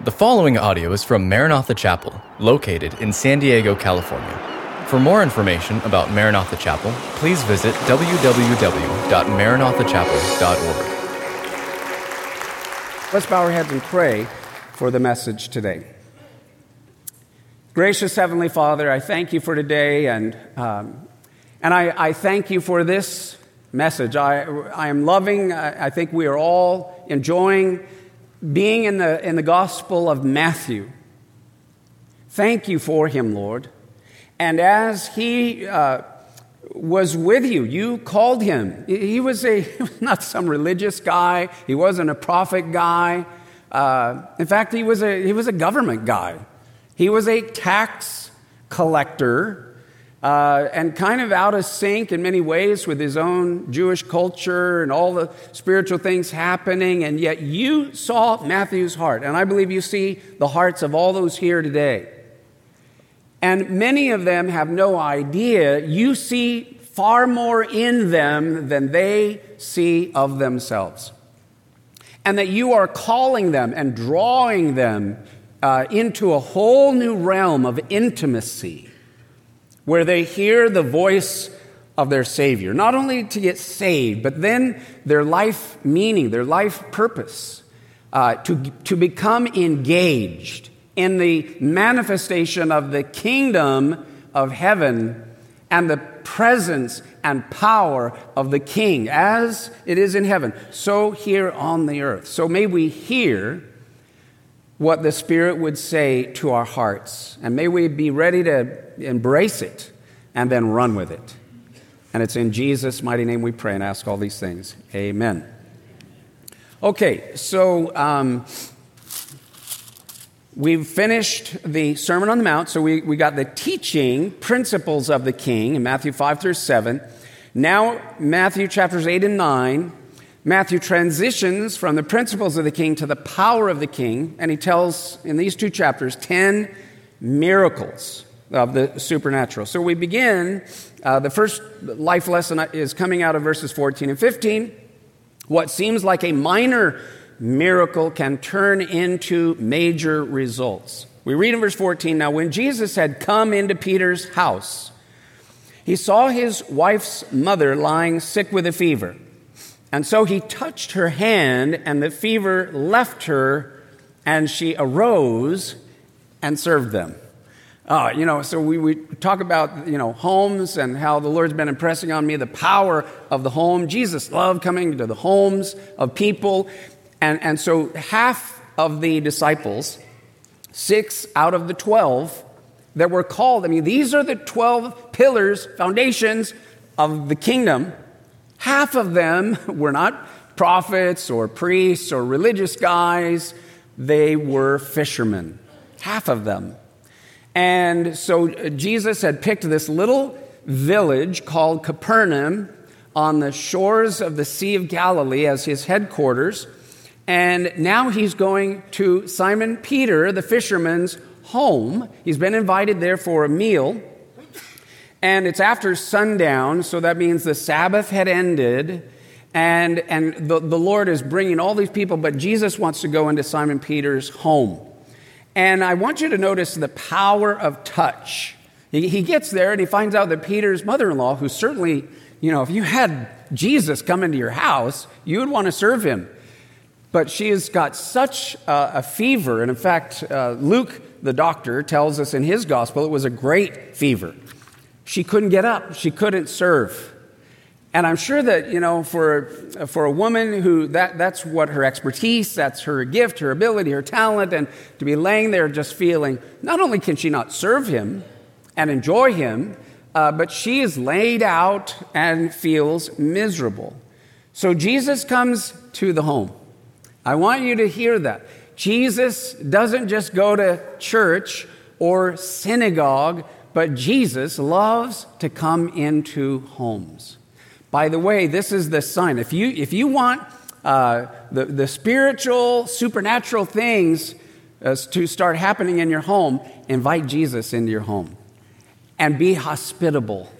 The following audio is from Maranatha Chapel, located in San Diego, California. For more information about Maranatha Chapel, please visit www.maranathachapel.org. Let's bow our heads and pray for the message today. Gracious Heavenly Father, I thank you for today, and, um, and I, I thank you for this message. I, I am loving, I, I think we are all enjoying being in the, in the Gospel of Matthew. Thank you for him, Lord. And as he uh, was with you, you called him. He was a not some religious guy. He wasn't a prophet guy. Uh, in fact, he was a he was a government guy. He was a tax collector uh, and kind of out of sync in many ways with his own Jewish culture and all the spiritual things happening. And yet you saw Matthew's heart. And I believe you see the hearts of all those here today. And many of them have no idea you see far more in them than they see of themselves. And that you are calling them and drawing them uh, into a whole new realm of intimacy where they hear the voice of their Savior, not only to get saved, but then their life meaning, their life purpose, uh, to, to become engaged in the manifestation of the kingdom of heaven and the presence and power of the King, as it is in heaven, so here on the earth. So may we hear what the Spirit would say to our hearts. And may we be ready to embrace it and then run with it. And it's in Jesus' mighty name we pray and ask all these things. Amen. Okay, so um, we've finished the Sermon on the Mount. So we, we got the teaching principles of the King in Matthew 5 through 7. Now, Matthew chapters 8 and 9 Matthew transitions from the principles of the king to the power of the king, and he tells in these two chapters 10 miracles of the supernatural. So we begin, uh, the first life lesson is coming out of verses 14 and 15. What seems like a minor miracle can turn into major results. We read in verse 14 Now, when Jesus had come into Peter's house, he saw his wife's mother lying sick with a fever. And so he touched her hand, and the fever left her, and she arose and served them. Uh, you know, so we, we talk about, you know, homes and how the Lord's been impressing on me the power of the home. Jesus loved coming to the homes of people. And, and so half of the disciples, six out of the 12 that were called, I mean, these are the 12 pillars, foundations of the kingdom Half of them were not prophets or priests or religious guys, they were fishermen. Half of them. And so uh, Jesus had picked this little village called Capernaum on the shores of the Sea of Galilee as his headquarters. And now he's going to Simon Peter, the fisherman's home. He's been invited there for a meal. And it's after sundown, so that means the Sabbath had ended. And, and the, the Lord is bringing all these people, but Jesus wants to go into Simon Peter's home. And I want you to notice the power of touch. He, gets there and he finds out that Peter's mother in law, who certainly, you know, if you had Jesus come into your house, you would want to serve him. But she has got such a, a fever. And in fact, uh, Luke, the doctor, tells us in his gospel it was a great fever she couldn't get up, she couldn't serve. And I'm sure that, you know, for, for a woman who that, that's what her expertise, that's her gift, her ability, her talent, and to be laying there just feeling, not only can she not serve him and enjoy him, uh, but she is laid out and feels miserable. So Jesus comes to the home. I want you to hear that. Jesus doesn't just go to church or synagogue but Jesus loves to come into homes. By the way, this is the sign. If you, if you want uh, the, the spiritual, supernatural things uh, to start happening in your home, invite Jesus into your home and be hospitable.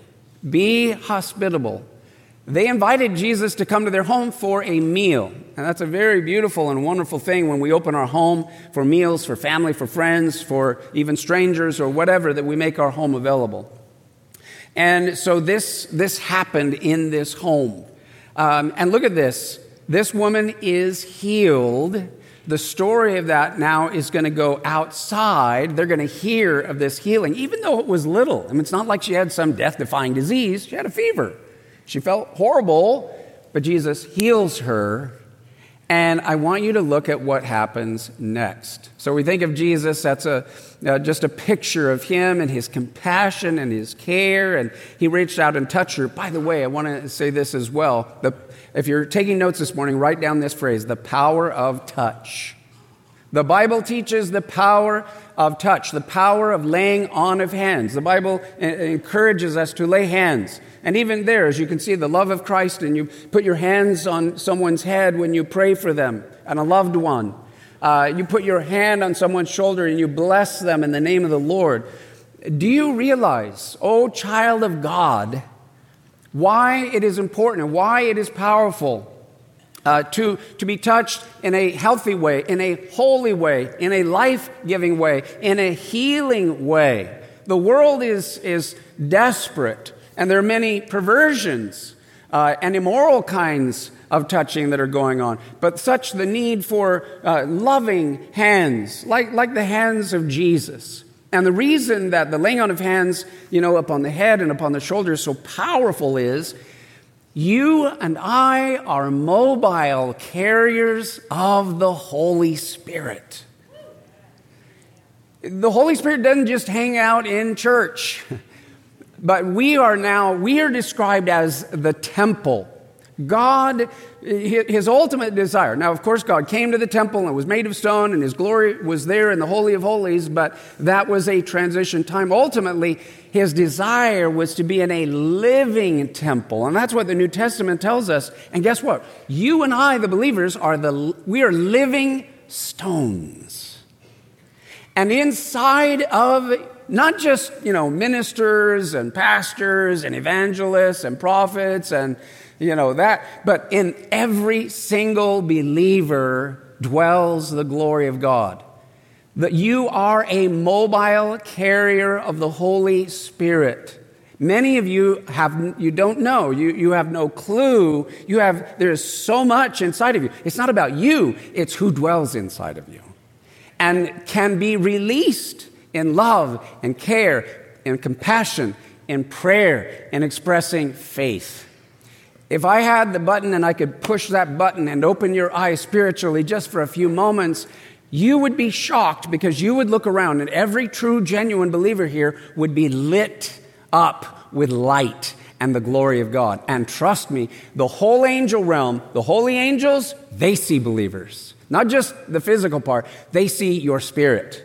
Be hospitable. they invited Jesus to come to their home for a meal. And that's a very beautiful and wonderful thing when we open our home for meals, for family, for friends, for even strangers or whatever, that we make our home available. And so this, this happened in this home. Um, and look at this this woman is healed. The story of that now is going to go outside. They're going to hear of this healing, even though it was little. I mean, it's not like she had some death defying disease, she had a fever. She felt horrible, but Jesus heals her. And I want you to look at what happens next. So we think of Jesus, that's a, uh, just a picture of him and his compassion and his care. And he reached out and touched her. By the way, I want to say this as well. The, if you're taking notes this morning, write down this phrase the power of touch. The Bible teaches the power of touch, the power of laying on of hands. The Bible encourages us to lay hands. And even there, as you can see, the love of Christ, and you put your hands on someone's head when you pray for them and a loved one. Uh, you put your hand on someone's shoulder and you bless them in the name of the Lord. Do you realize, oh child of God, why it is important and why it is powerful uh, to, to be touched in a healthy way, in a holy way, in a life giving way, in a healing way. The world is, is desperate, and there are many perversions uh, and immoral kinds of touching that are going on. But such the need for uh, loving hands, like, like the hands of Jesus. And the reason that the laying on of hands, you know, upon the head and upon the shoulders so powerful is you and I are mobile carriers of the Holy Spirit. The Holy Spirit doesn't just hang out in church, but we are now, we are described as the temple God, his ultimate desire. Now, of course, God came to the temple and was made of stone, and his glory was there in the Holy of Holies, but that was a transition time. Ultimately, his desire was to be in a living temple. And that's what the New Testament tells us. And guess what? You and I, the believers, are the, we are living stones. And inside of not just, you know, ministers and pastors and evangelists and prophets and you know that. But in every single believer dwells the glory of God. That you are a mobile carrier of the Holy Spirit. Many of you have you don't know. You, you have no clue. You have there's so much inside of you. It's not about you, it's who dwells inside of you. And can be released in love and care and compassion, in prayer, and expressing faith. If I had the button and I could push that button and open your eyes spiritually just for a few moments, you would be shocked because you would look around and every true, genuine believer here would be lit up with light and the glory of God. And trust me, the whole angel realm, the holy angels, they see believers. Not just the physical part, they see your spirit.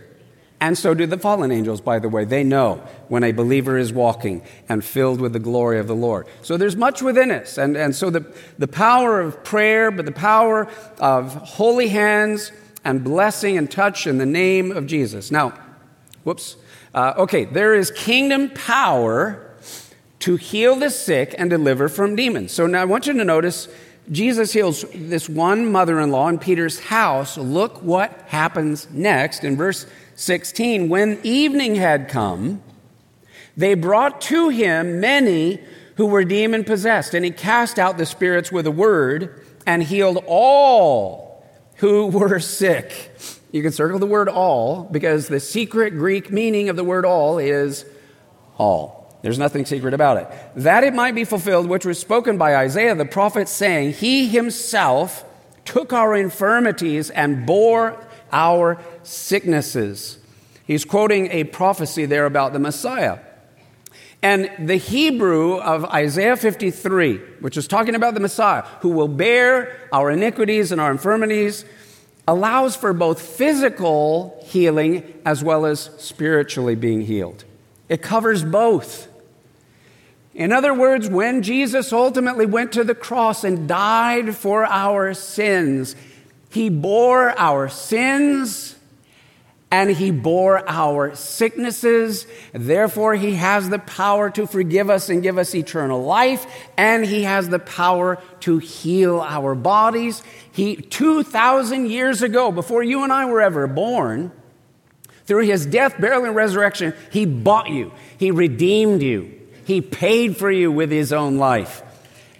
And so do the fallen angels, by the way. They know when a believer is walking and filled with the glory of the Lord. So there's much within us. And, and so the, the power of prayer, but the power of holy hands and blessing and touch in the name of Jesus. Now, whoops. Uh, okay, there is kingdom power to heal the sick and deliver from demons. So now I want you to notice Jesus heals this one mother in law in Peter's house. Look what happens next in verse 16, when evening had come, they brought to him many who were demon possessed, and he cast out the spirits with a word and healed all who were sick. You can circle the word all because the secret Greek meaning of the word all is all. There's nothing secret about it. That it might be fulfilled, which was spoken by Isaiah the prophet, saying, He himself took our infirmities and bore our sicknesses. He's quoting a prophecy there about the Messiah. And the Hebrew of Isaiah 53, which is talking about the Messiah, who will bear our iniquities and our infirmities, allows for both physical healing as well as spiritually being healed. It covers both. In other words, when Jesus ultimately went to the cross and died for our sins, he bore our sins and he bore our sicknesses. Therefore, he has the power to forgive us and give us eternal life, and he has the power to heal our bodies. He, 2,000 years ago, before you and I were ever born, through his death, burial, and resurrection, he bought you, he redeemed you, he paid for you with his own life.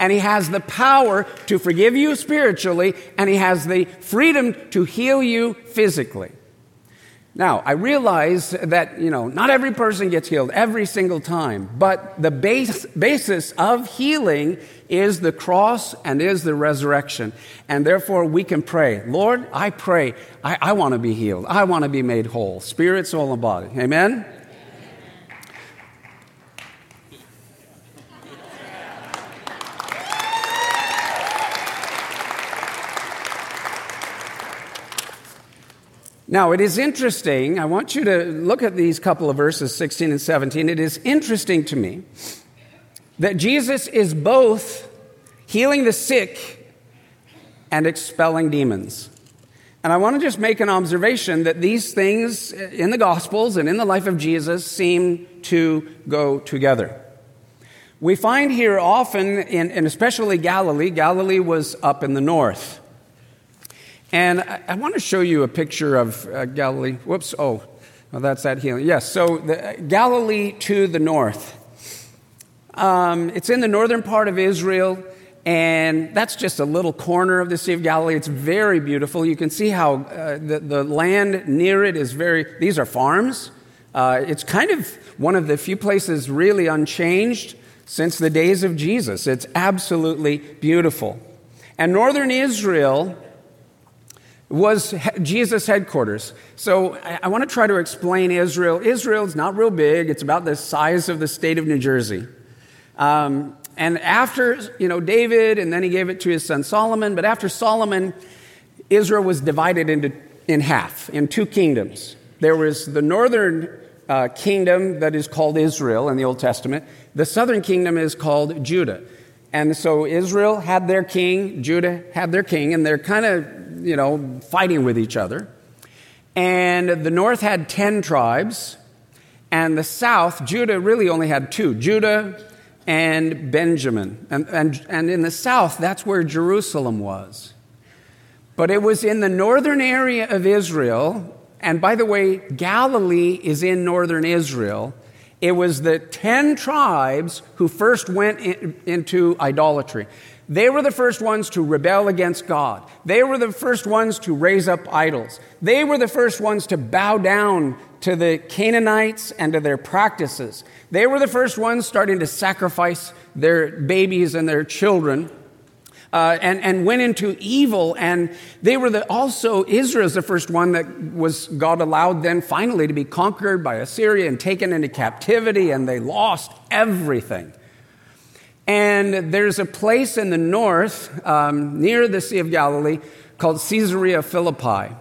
And he has the power to forgive you spiritually, and he has the freedom to heal you physically. Now, I realize that, you know, not every person gets healed every single time, but the base, basis of healing is the cross and is the resurrection. And therefore, we can pray, Lord, I pray, I, I want to be healed. I want to be made whole, spirit, soul, and body. Amen? Now, it is interesting. I want you to look at these couple of verses, 16 and 17. It is interesting to me that Jesus is both healing the sick and expelling demons. And I want to just make an observation that these things in the Gospels and in the life of Jesus seem to go together. We find here often, in, and especially Galilee, Galilee was up in the north. And I, I want to show you a picture of uh, Galilee. Whoops, oh, well, that's that healing. Yes, so the, uh, Galilee to the north. Um, it's in the northern part of Israel, and that's just a little corner of the Sea of Galilee. It's very beautiful. You can see how uh, the, the land near it is very, these are farms. Uh, it's kind of one of the few places really unchanged since the days of Jesus. It's absolutely beautiful. And northern Israel was Jesus' headquarters. So I want to try to explain Israel. Israel is not real big, it's about the size of the state of New Jersey. Um, and after, you know, David, and then he gave it to his son Solomon, but after Solomon, Israel was divided into, in half, in two kingdoms. There was the northern uh, kingdom that is called Israel in the Old Testament, the southern kingdom is called Judah. And so Israel had their king, Judah had their king, and they're kind of you know, fighting with each other. And the north had 10 tribes, and the south, Judah really only had two Judah and Benjamin. And, and, and in the south, that's where Jerusalem was. But it was in the northern area of Israel, and by the way, Galilee is in northern Israel. It was the 10 tribes who first went in, into idolatry. They were the first ones to rebel against God. They were the first ones to raise up idols. They were the first ones to bow down to the Canaanites and to their practices. They were the first ones starting to sacrifice their babies and their children. Uh, and, and went into evil. And they were the, also, Israel's the first one that was, God allowed then finally to be conquered by Assyria and taken into captivity, and they lost everything. And there's a place in the north um, near the Sea of Galilee called Caesarea Philippi.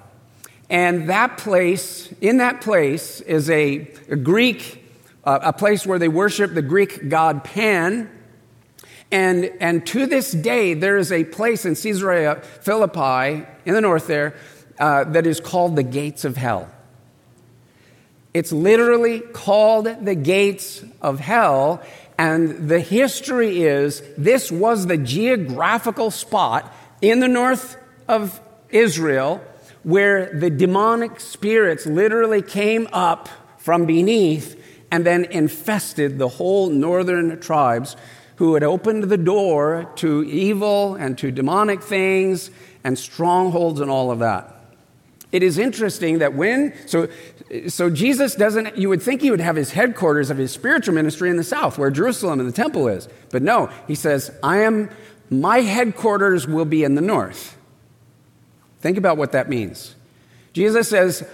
And that place, in that place, is a, a Greek, uh, a place where they worship the Greek god Pan. And, and to this day, there is a place in Caesarea Philippi, in the north there, uh, that is called the gates of hell. It's literally called the gates of hell. And the history is this was the geographical spot in the north of Israel where the demonic spirits literally came up from beneath and then infested the whole northern tribes who had opened the door to evil and to demonic things and strongholds and all of that. It is interesting that when, so, so Jesus doesn't, you would think he would have his headquarters of his spiritual ministry in the south, where Jerusalem and the temple is. But no, he says, I am, my headquarters will be in the north. Think about what that means. Jesus says,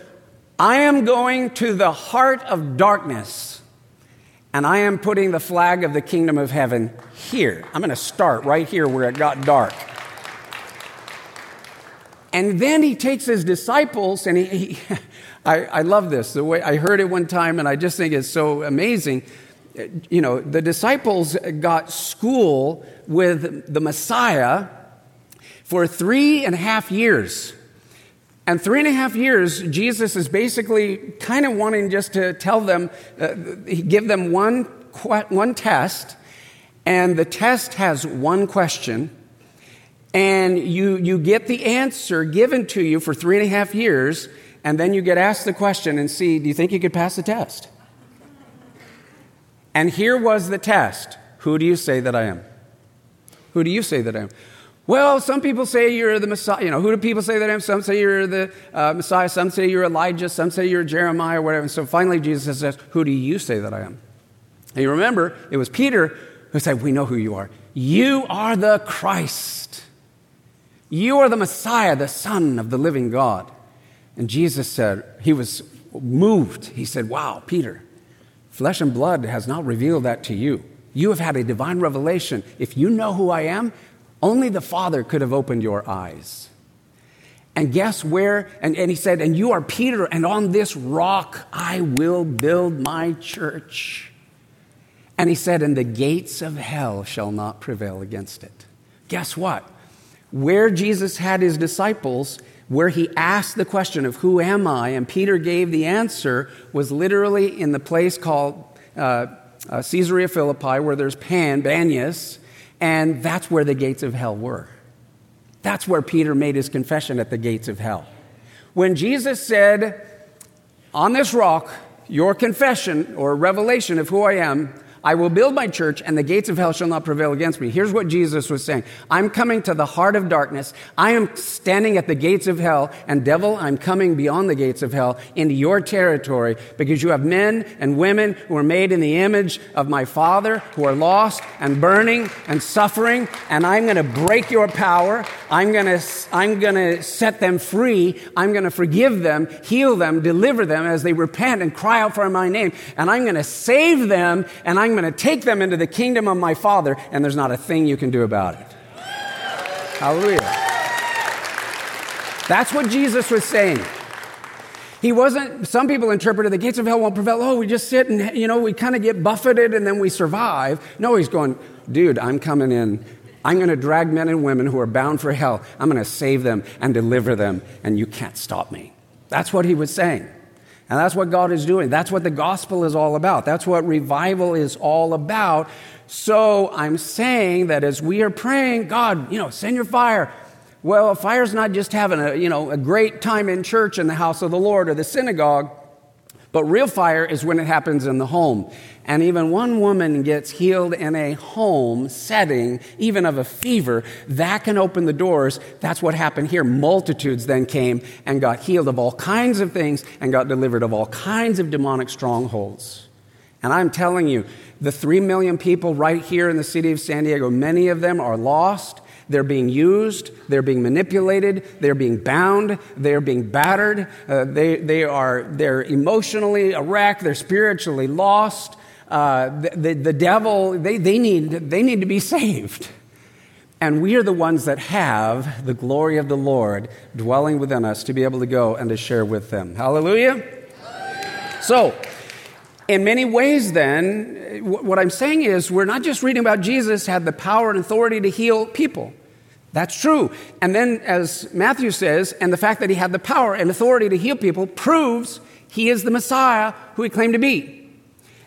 I am going to the heart of darkness, and I am putting the flag of the kingdom of heaven here. I'm going to start right here where it got dark. And then he takes his disciples, and he, he I, I love this. The way I heard it one time, and I just think it's so amazing. You know, the disciples got school with the Messiah for three and a half years. And three and a half years, Jesus is basically kind of wanting just to tell them, uh, give them one, one test, and the test has one question, and you, you get the answer given to you for three and a half years, and then you get asked the question and see, do you think you could pass the test? And here was the test Who do you say that I am? Who do you say that I am? Well, some people say you're the Messiah. You know, who do people say that I am? Some say you're the uh, Messiah. Some say you're Elijah. Some say you're Jeremiah or whatever. And so finally, Jesus says, Who do you say that I am? And you remember, it was Peter who said, We know who you are. You are the Christ. You are the Messiah, the Son of the living God. And Jesus said, He was moved. He said, Wow, Peter, flesh and blood has not revealed that to you. You have had a divine revelation. If you know who I am, only the Father could have opened your eyes. And guess where? And, and he said, And you are Peter, and on this rock I will build my church. And he said, And the gates of hell shall not prevail against it. Guess what? Where Jesus had his disciples, where he asked the question of, Who am I? and Peter gave the answer, was literally in the place called uh, uh, Caesarea Philippi, where there's Pan, Banias, and that's where the gates of hell were. That's where Peter made his confession at the gates of hell. When Jesus said, On this rock, your confession or revelation of who I am I will build my church, and the gates of hell shall not prevail against me. Here's what Jesus was saying I'm coming to the heart of darkness. I am standing at the gates of hell, and devil, I'm coming beyond the gates of hell into your territory because you have men and women who are made in the image of my Father, who are lost and burning and suffering, and I'm going to break your power. I'm going to, I'm going to set them free. I'm going to forgive them, heal them, deliver them as they repent and cry out for my name, and I'm going to save them, and I'm going to take them into the kingdom of my Father, and there's not a thing you can do about it. Hallelujah. That's what Jesus was saying. He wasn't, some people interpreted the gates of hell won't prevail. Oh, we just sit and, you know, we kind of get buffeted and then we survive. No, he's going, dude, I'm coming in. I'm going to drag men and women who are bound for hell. I'm going to save them and deliver them, and you can't stop me. That's what he was saying. And that's what God is doing. That's what the gospel is all about. That's what revival is all about. So I'm saying that as we are praying, God, you know, send your fire. Well, a fire's not just having a, you know, a great time in church in the house of the Lord or the synagogue. But real fire is when it happens in the home. And even one woman gets healed in a home setting, even of a fever, that can open the doors. That's what happened here. Multitudes then came and got healed of all kinds of things and got delivered of all kinds of demonic strongholds. And I'm telling you, the three million people right here in the city of San Diego, many of them are lost. They're being used, they're being manipulated, they're being bound, they're being battered, uh, they, they are they're emotionally wrecked, they're spiritually lost. Uh, the, the, the devil, they, they, need, they need to be saved. And we are the ones that have the glory of the Lord dwelling within us to be able to go and to share with them. Hallelujah? Hallelujah. So, in many ways, then, what I'm saying is we're not just reading about Jesus had the power and authority to heal people. That's true. And then, as Matthew says, and the fact that he had the power and authority to heal people proves he is the Messiah who he claimed to be.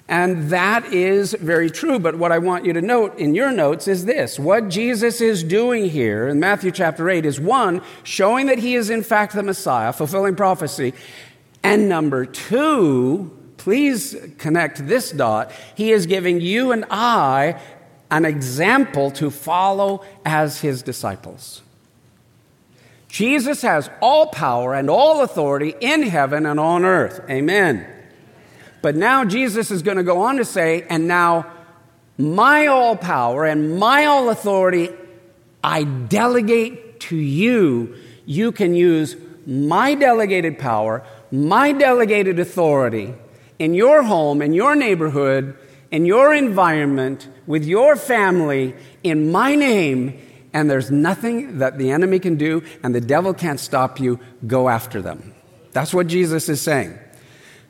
And that is very true. But what I want you to note in your notes is this what Jesus is doing here in Matthew chapter 8 is one, showing that he is in fact the Messiah, fulfilling prophecy. And number two, please connect this dot. He is giving you and I an example to follow as his disciples. Jesus has all power and all authority in heaven and on earth. Amen. But now Jesus is going to go on to say, and now my all power and my all authority I delegate to you. You can use my delegated power, my delegated authority in your home, in your neighborhood, in your environment, with your family, in my name, and there's nothing that the enemy can do and the devil can't stop you. Go after them. That's what Jesus is saying.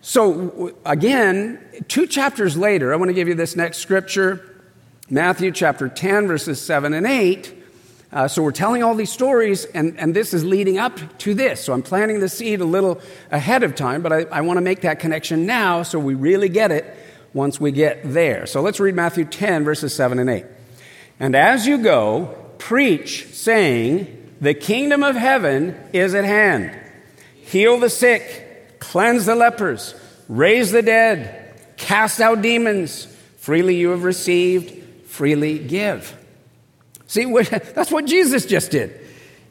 So, again, two chapters later, I want to give you this next scripture Matthew chapter 10, verses 7 and 8. Uh, so we're telling all these stories, and, and this is leading up to this. So I'm planting the seed a little ahead of time, but I, I want to make that connection now so we really get it once we get there. So let's read Matthew 10, verses 7 and 8. And as you go, preach, saying, The kingdom of heaven is at hand. Heal the sick, cleanse the lepers, raise the dead, cast out demons. Freely you have received, freely give. See, that's what Jesus just did.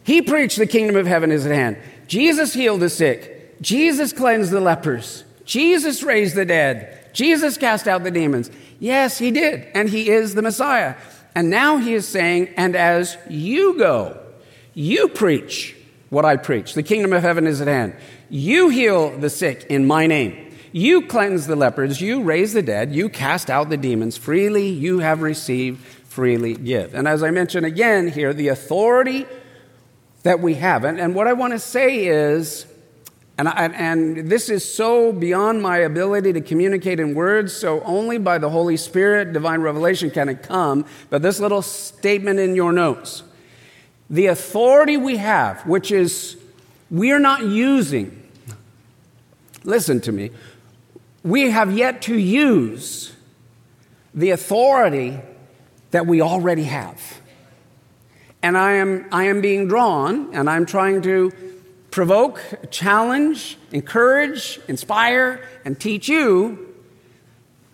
He preached the kingdom of heaven is at hand. Jesus healed the sick. Jesus cleansed the lepers. Jesus raised the dead. Jesus cast out the demons. Yes, he did. And he is the Messiah. And now he is saying, and as you go, you preach what I preach. The kingdom of heaven is at hand. You heal the sick in my name. You cleanse the lepers. You raise the dead. You cast out the demons. Freely you have received freely give. And as I mentioned again here, the authority that we have, and, and what I want to say is, and, I, and this is so beyond my ability to communicate in words, so only by the Holy Spirit, divine revelation can it come. But this little statement in your notes the authority we have, which is we are not using, listen to me, we have yet to use the authority that we already have. And I am, I am being drawn, and I'm trying to provoke, challenge, encourage, inspire, and teach you.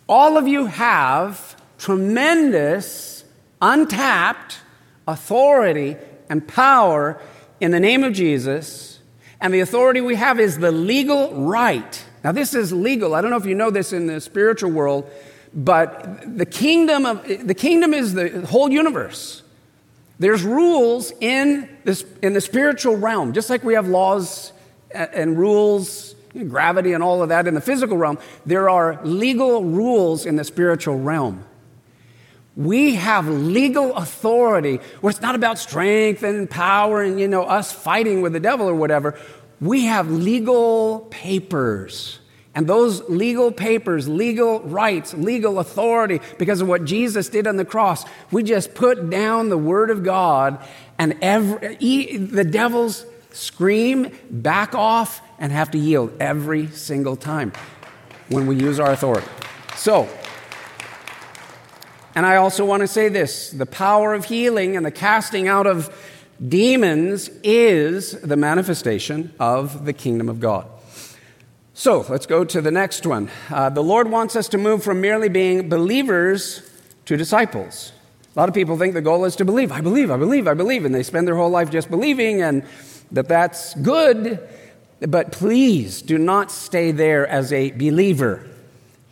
All of you have tremendous, untapped authority and power in the name of Jesus. And the authority we have is the legal right. Now, this is legal. I don't know if you know this in the spiritual world. But the kingdom, of, the kingdom is the whole universe. There's rules in, this, in the spiritual realm, just like we have laws and rules, gravity and all of that in the physical realm. There are legal rules in the spiritual realm. We have legal authority where it's not about strength and power and, you know, us fighting with the devil or whatever. We have legal papers and those legal papers, legal rights, legal authority, because of what Jesus did on the cross, we just put down the Word of God, and every, the devils scream, back off, and have to yield every single time when we use our authority. So, and I also want to say this the power of healing and the casting out of demons is the manifestation of the kingdom of God. So let's go to the next one. Uh, the Lord wants us to move from merely being believers to disciples. A lot of people think the goal is to believe. I believe, I believe, I believe. And they spend their whole life just believing, and that that's good. But please do not stay there as a believer.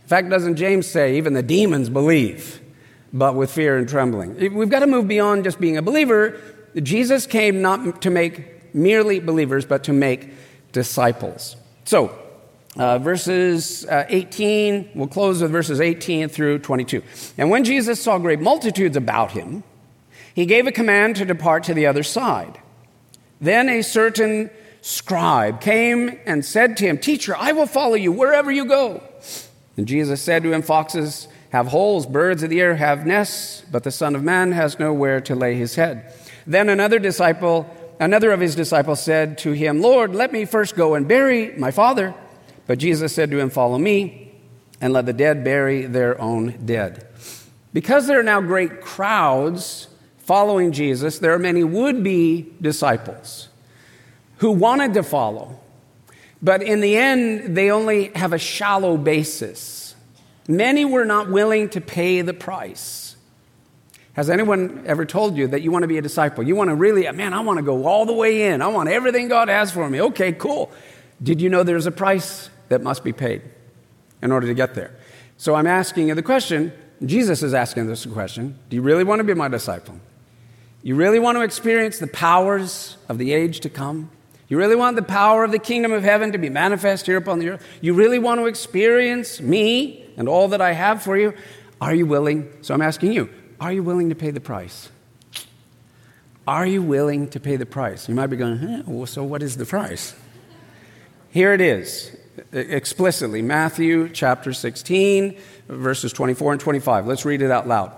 In fact, doesn't James say even the demons believe, but with fear and trembling? We've got to move beyond just being a believer. Jesus came not to make merely believers, but to make disciples. So, uh, verses uh, 18, we'll close with verses 18 through 22. And when Jesus saw great multitudes about him, he gave a command to depart to the other side. Then a certain scribe came and said to him, Teacher, I will follow you wherever you go. And Jesus said to him, Foxes have holes, birds of the air have nests, but the Son of Man has nowhere to lay his head. Then another disciple, another of his disciples said to him, Lord, let me first go and bury my father. But Jesus said to him, Follow me, and let the dead bury their own dead. Because there are now great crowds following Jesus, there are many would be disciples who wanted to follow, but in the end, they only have a shallow basis. Many were not willing to pay the price. Has anyone ever told you that you want to be a disciple? You want to really, man, I want to go all the way in. I want everything God has for me. Okay, cool. Did you know there's a price that must be paid in order to get there. So I'm asking you the question, Jesus is asking this question Do you really want to be my disciple? You really want to experience the powers of the age to come? You really want the power of the kingdom of heaven to be manifest here upon the earth? You really want to experience me and all that I have for you? Are you willing? So I'm asking you, are you willing to pay the price? Are you willing to pay the price? You might be going, huh, well, so what is the price? Here it is explicitly Matthew chapter 16, verses 24 and 25. Let's read it out loud.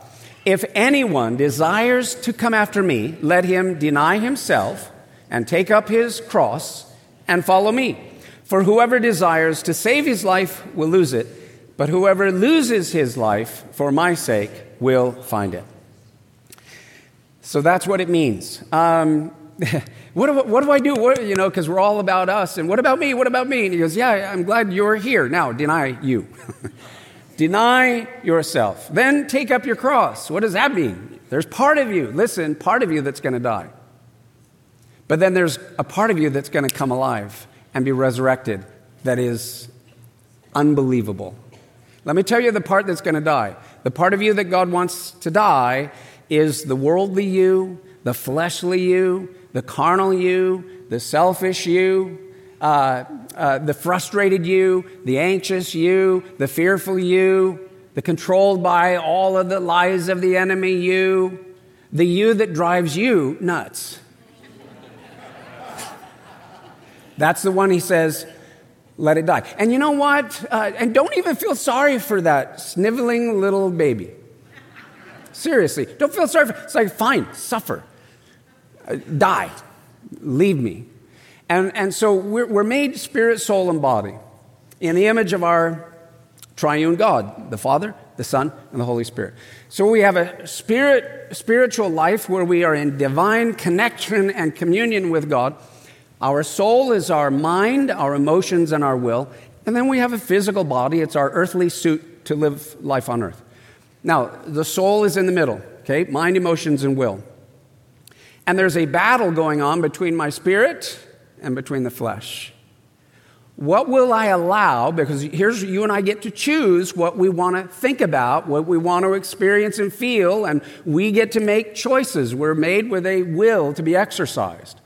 If anyone desires to come after me, let him deny himself and take up his cross and follow me. For whoever desires to save his life will lose it, but whoever loses his life for my sake will find it. So that's what it means. Um, what, do, what, do, I do? What, you know, because we're all about us. And what about me? What about me? And he goes, Yeah, I'm glad you're here. Now, deny you. deny yourself. Then take up your cross. What does that mean? There's part of you, listen, part of you that's going to die. But then there's a part of you that's going to come alive and be resurrected that is unbelievable. Let me tell you the part that's going to die. The part of you that God wants to die is the worldly you, the fleshly you, the carnal you, the selfish you, uh, uh, the frustrated you, the anxious you, the fearful you, the controlled by all of the lies of the enemy you, the you that drives you nuts. That's the one he says, let it die. And you know what? Uh, and don't even feel sorry for that sniveling little baby. Seriously, don't feel sorry for it. It's like, fine, suffer, Uh, die, leave me. And, and so we're, we're made spirit, soul, and body in the image of our triune God, the Father, the Son, and the Holy Spirit. So we have a spirit, spiritual life where we are in divine connection and communion with God. Our soul is our mind, our emotions, and our will. And then we have a physical body. It's our earthly suit to live life on earth. Now, the soul is in the middle, okay? Mind, emotions, and will. And there's a battle going on between my spirit and between the flesh. What will I allow? Because here's you and I get to choose what we want to think about, what we want to experience and feel, and we get to make choices. We're made with a will to be exercised.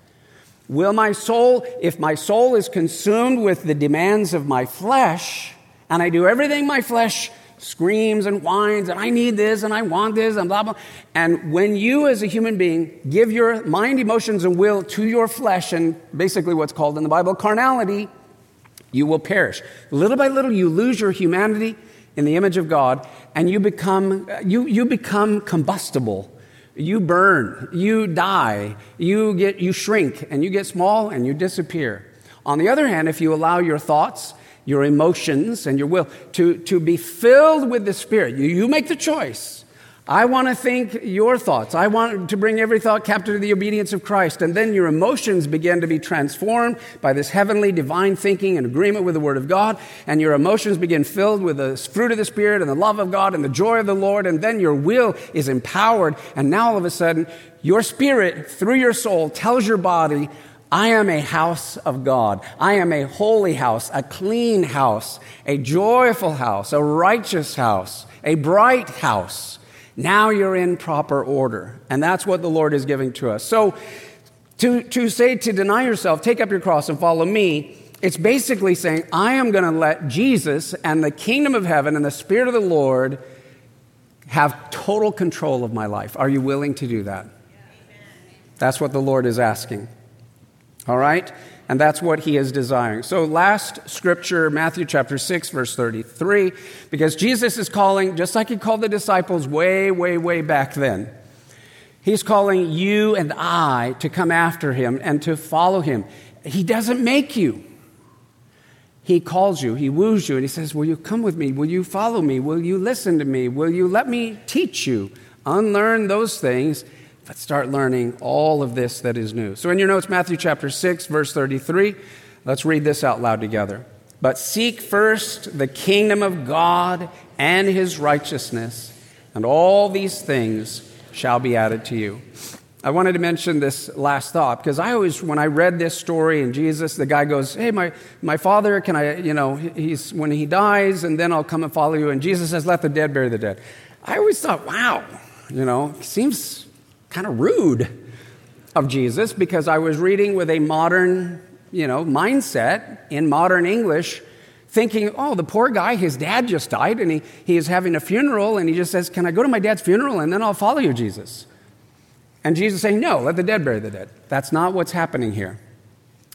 Will my soul, if my soul is consumed with the demands of my flesh, and I do everything my flesh screams and whines, and I need this, and I want this, and blah, blah. And when you, as a human being, give your mind, emotions, and will to your flesh, and basically what's called in the Bible carnality, you will perish. Little by little, you lose your humanity in the image of God, and you become, you, you become combustible you burn, you die, you, get, you shrink, and you get small and you disappear. On the other hand, if you allow your thoughts, your emotions, and your will to, to be filled with the Spirit, you, you make the choice I want to think your thoughts. I want to bring every thought captive to the obedience of Christ. And then your emotions begin to be transformed by this heavenly divine thinking and agreement with the Word of God. And your emotions begin filled with the fruit of the Spirit and the love of God and the joy of the Lord. And then your will is empowered. And now all of a sudden, your spirit through your soul tells your body, I am a house of God. I am a holy house, a clean house, a joyful house, a righteous house, a bright house. Now you're in proper order. And that's what the Lord is giving to us. So to, to say to deny yourself, take up your cross and follow me, it's basically saying, I am going to let Jesus and the kingdom of heaven and the Spirit of the Lord have total control of my life. Are you willing to do that? That's what the Lord is asking. All right? And that's what he is desiring. So, last scripture, Matthew chapter 6, verse 33, because Jesus is calling, just like he called the disciples way, way, way back then, he's calling you and I to come after him and to follow him. He doesn't make you. He calls you, he woos you, and he says, Will you come with me? Will you follow me? Will you listen to me? Will you let me teach you? Unlearn those things Let's start learning all of this that is new. So, in your notes, Matthew chapter 6, verse 33, let's read this out loud together. But seek first the kingdom of God and his righteousness, and all these things shall be added to you. I wanted to mention this last thought because I always, when I read this story and Jesus, the guy goes, Hey, my, my father, can I, you know, he's, when he dies, and then I'll come and follow you. And Jesus says, Let the dead bury the dead. I always thought, wow, you know, seems kind of rude of Jesus because I was reading with a modern, you know, mindset in modern English, thinking, oh, the poor guy, his dad just died and he, he is having a funeral and he just says, Can I go to my dad's funeral and then I'll follow you, Jesus? And Jesus saying, No, let the dead bury the dead. That's not what's happening here.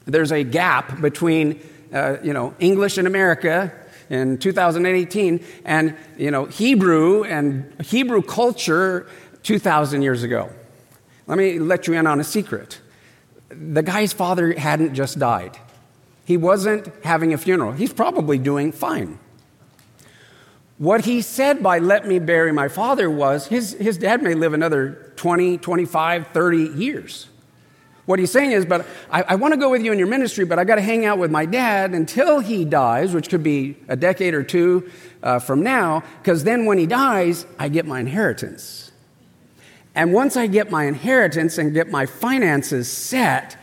There's a gap between, uh, you know, English in America in 2018, and you know Hebrew and Hebrew culture 2,000 years ago. Let me let you in on a secret. The guy's father hadn't just died. He wasn't having a funeral. He's probably doing fine. What he said by let me bury my father was his, his dad may live another 20, 25, 30 years. What he's saying is, but I, I want to go with you in your ministry, but I got to hang out with my dad until he dies, which could be a decade or two uh, from now, because then when he dies, I get my inheritance. And once I get my inheritance and get my finances set,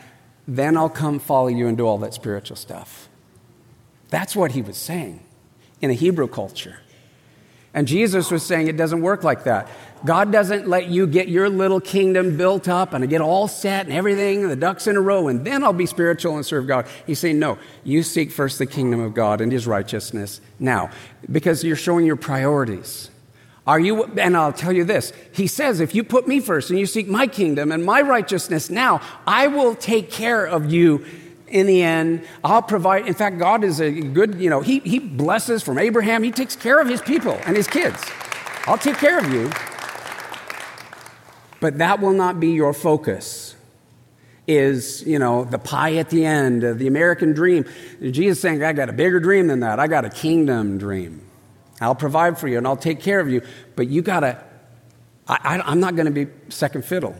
then I'll come follow you and do all that spiritual stuff. That's what he was saying in a Hebrew culture. And Jesus was saying it doesn't work like that. God doesn't let you get your little kingdom built up and get all set and everything, and the ducks in a row, and then I'll be spiritual and serve God. He's saying, no, you seek first the kingdom of God and his righteousness now, because you're showing your priorities. Are you, and I'll tell you this, he says, if you put me first and you seek my kingdom and my righteousness now, I will take care of you in the end. I'll provide. In fact, God is a good, you know, he, he blesses from Abraham. He takes care of his people and his kids. I'll take care of you. But that will not be your focus. Is, you know, the pie at the end, the American dream. Jesus saying, I got a bigger dream than that. I got a kingdom dream. I'll provide for you and I'll take care of you. But you got to, I'm not going to be second fiddle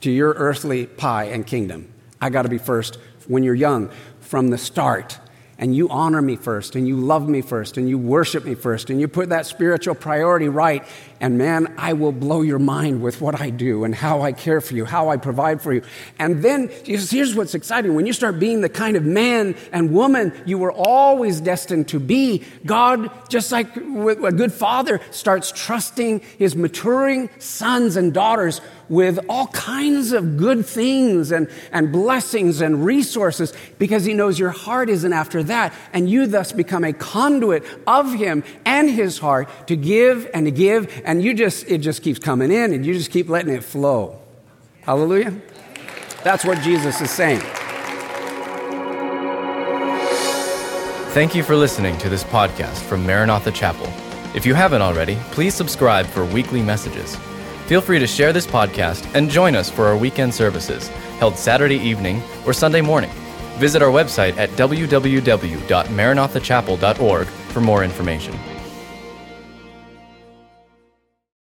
to your earthly pie and kingdom. I got to be first when you're young from the start and you honor me first, and you love me first, and you worship me first, and you put that spiritual priority right, and man, I will blow your mind with what I do and how I care for you, how I provide for you. And then here's what's exciting when you start being the kind of man and woman you were always destined to be, God, just like a good father, starts trusting his maturing sons and daughters with all kinds of good things and, and blessings and resources because he knows your heart isn't after that. And you thus become a conduit of him and his heart to give and to give. And you just, it just keeps coming in and you just keep letting it flow. Hallelujah. That's what Jesus is saying. Thank you for listening to this podcast from Maranatha Chapel. If you haven't already, please subscribe for weekly messages. Feel free to share this podcast and join us for our weekend services, held Saturday evening or Sunday morning. Visit our website at www.maranathachapel.org for more information.